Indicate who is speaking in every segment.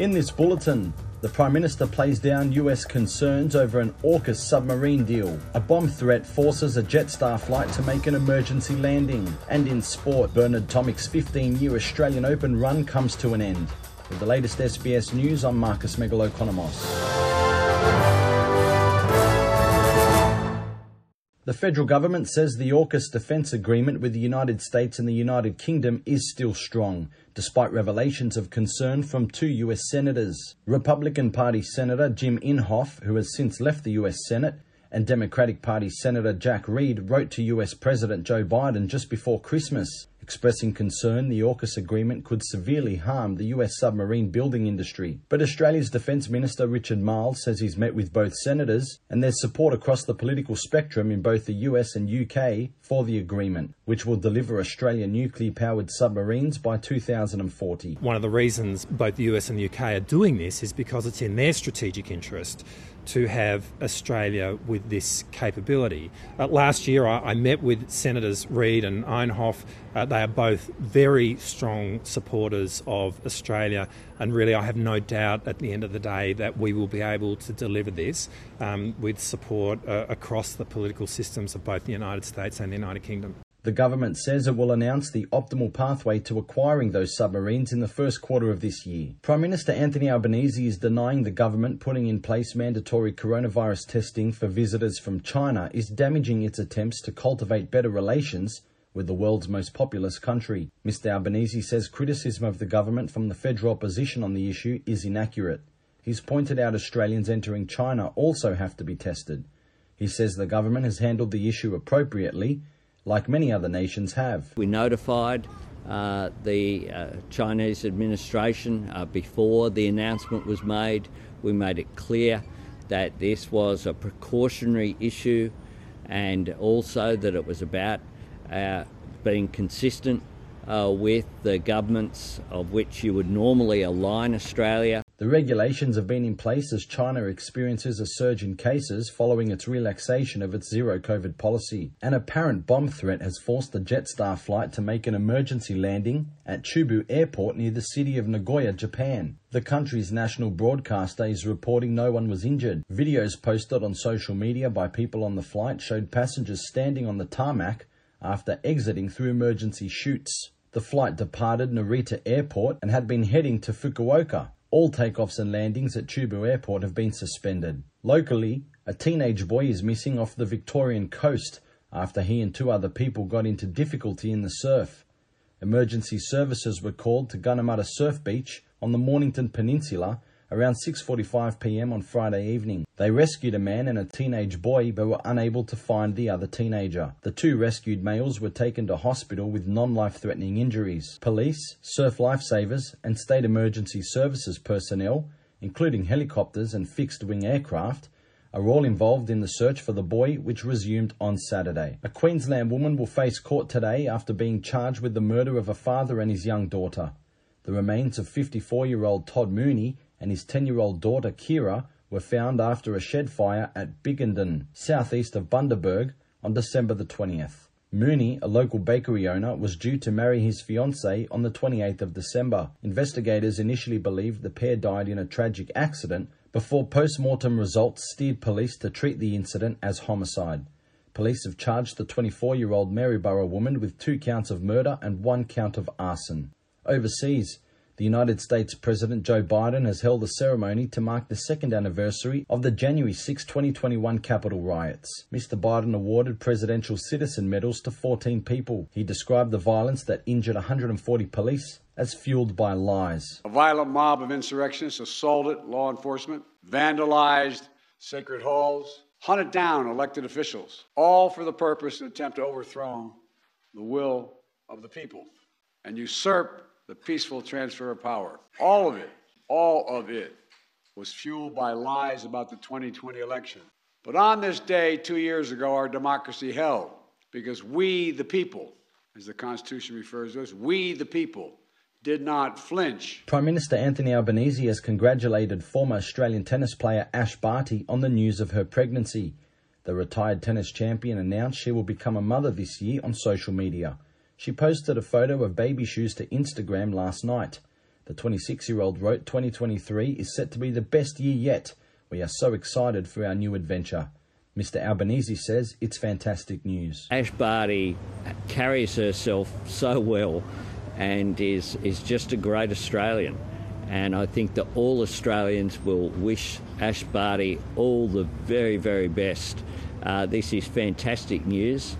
Speaker 1: In this bulletin, the Prime Minister plays down US concerns over an AUKUS submarine deal. A bomb threat forces a Jetstar flight to make an emergency landing. And in sport, Bernard Tomic's 15 year Australian Open run comes to an end. With the latest SBS news, I'm Marcus Megalokonomos. The federal government says the AUKUS defence agreement with the United States and the United Kingdom is still strong, despite revelations of concern from two US senators. Republican Party Senator Jim Inhofe, who has since left the US Senate, and Democratic Party Senator Jack Reed wrote to US President Joe Biden just before Christmas expressing concern the AUKUS agreement could severely harm the US submarine building industry. But Australia's Defence Minister Richard Marles says he's met with both senators and there's support across the political spectrum in both the US and UK for the agreement, which will deliver Australia nuclear powered submarines by 2040.
Speaker 2: One of the reasons both the US and the UK are doing this is because it's in their strategic interest to have Australia with this capability. Uh, last year, I, I, met with Senators Reed and Inhofe. Uh, they are both very strong supporters of Australia, and really, I have no doubt at the end of the day that we will be able to deliver this um, with support uh, across the political systems of both the United States and the United Kingdom.
Speaker 1: The government says it will announce the optimal pathway to acquiring those submarines in the first quarter of this year. Prime Minister Anthony Albanese is denying the government putting in place mandatory coronavirus testing for visitors from China is damaging its attempts to cultivate better relations with the world's most populous country. Mr Albanese says criticism of the government from the federal opposition on the issue is inaccurate. He's pointed out Australians entering China also have to be tested. He says the government has handled the issue appropriately like many other nations have.
Speaker 3: We notified uh, the uh, Chinese administration uh, before the announcement was made. We made it clear that this was a precautionary issue and also that it was about uh, being consistent uh, with the governments of which you would normally align Australia.
Speaker 1: The regulations have been in place as China experiences a surge in cases following its relaxation of its zero COVID policy. An apparent bomb threat has forced the Jetstar flight to make an emergency landing at Chubu Airport near the city of Nagoya, Japan. The country's national broadcaster is reporting no one was injured. Videos posted on social media by people on the flight showed passengers standing on the tarmac after exiting through emergency chutes. The flight departed Narita Airport and had been heading to Fukuoka, all takeoffs and landings at Chubu Airport have been suspended. Locally, a teenage boy is missing off the Victorian coast after he and two other people got into difficulty in the surf. Emergency services were called to Gunnamatta Surf Beach on the Mornington Peninsula around 6:45 p.m. on Friday evening. They rescued a man and a teenage boy but were unable to find the other teenager. The two rescued males were taken to hospital with non-life-threatening injuries. Police, surf lifesavers, and state emergency services personnel, including helicopters and fixed-wing aircraft, are all involved in the search for the boy, which resumed on Saturday. A Queensland woman will face court today after being charged with the murder of a father and his young daughter. The remains of 54 year old Todd Mooney and his 10 year old daughter Kira were found after a shed fire at Biggenden, southeast of Bundaberg, on December the 20th. Mooney, a local bakery owner, was due to marry his fiancée on the 28th of December. Investigators initially believed the pair died in a tragic accident before post-mortem results steered police to treat the incident as homicide. Police have charged the 24-year-old Maryborough woman with two counts of murder and one count of arson. Overseas, the United States President Joe Biden has held a ceremony to mark the second anniversary of the January 6, 2021 Capitol riots. Mr. Biden awarded Presidential Citizen medals to 14 people. He described the violence that injured 140 police as fueled by lies.
Speaker 4: A violent mob of insurrectionists assaulted law enforcement, vandalized sacred halls, hunted down elected officials, all for the purpose and attempt to overthrow the will of the people and usurp the peaceful transfer of power. All of it, all of it was fueled by lies about the 2020 election. But on this day, two years ago, our democracy held because we, the people, as the Constitution refers to us, we, the people, did not flinch.
Speaker 1: Prime Minister Anthony Albanese has congratulated former Australian tennis player Ash Barty on the news of her pregnancy. The retired tennis champion announced she will become a mother this year on social media. She posted a photo of baby shoes to Instagram last night. The 26 year old wrote 2023 is set to be the best year yet. We are so excited for our new adventure. Mr. Albanese says it's fantastic news.
Speaker 3: Ash Barty carries herself so well and is, is just a great Australian. And I think that all Australians will wish Ash Barty all the very, very best. Uh, this is fantastic news,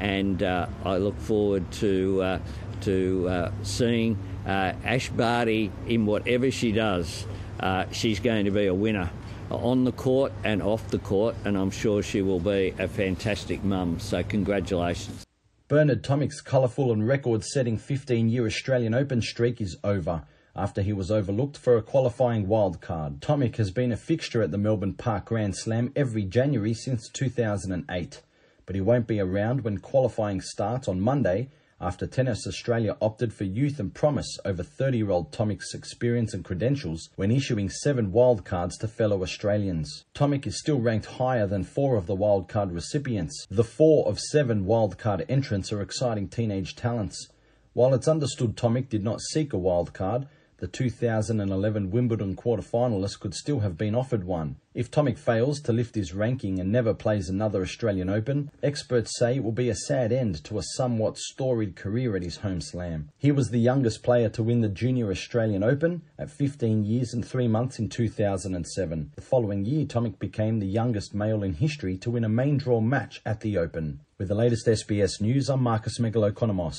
Speaker 3: and uh, I look forward to, uh, to uh, seeing Ash Barty in whatever she does. She's going to be a winner on the court and off the court, and I'm sure she will be a fantastic mum. So, congratulations.
Speaker 1: Bernard Tomic's colourful and record setting 15 year Australian Open streak is over after he was overlooked for a qualifying wildcard. Tomic has been a fixture at the Melbourne Park Grand Slam every January since 2008, but he won't be around when qualifying starts on Monday after Tennis Australia opted for youth and promise over 30 year old Tomic's experience and credentials when issuing seven wildcards to fellow Australians. Tomic is still ranked higher than four of the wildcard recipients. The four of seven wildcard entrants are exciting teenage talents. While it's understood Tomic did not seek a wildcard, the 2011 Wimbledon quarter-finalist could still have been offered one. If Tomic fails to lift his ranking and never plays another Australian Open, experts say it will be a sad end to a somewhat storied career at his home slam. He was the youngest player to win the Junior Australian Open at 15 years and 3 months in 2007. The following year, Tomic became the youngest male in history to win a main draw match at the Open. With the latest SBS news, I'm Marcus Megalokonomos.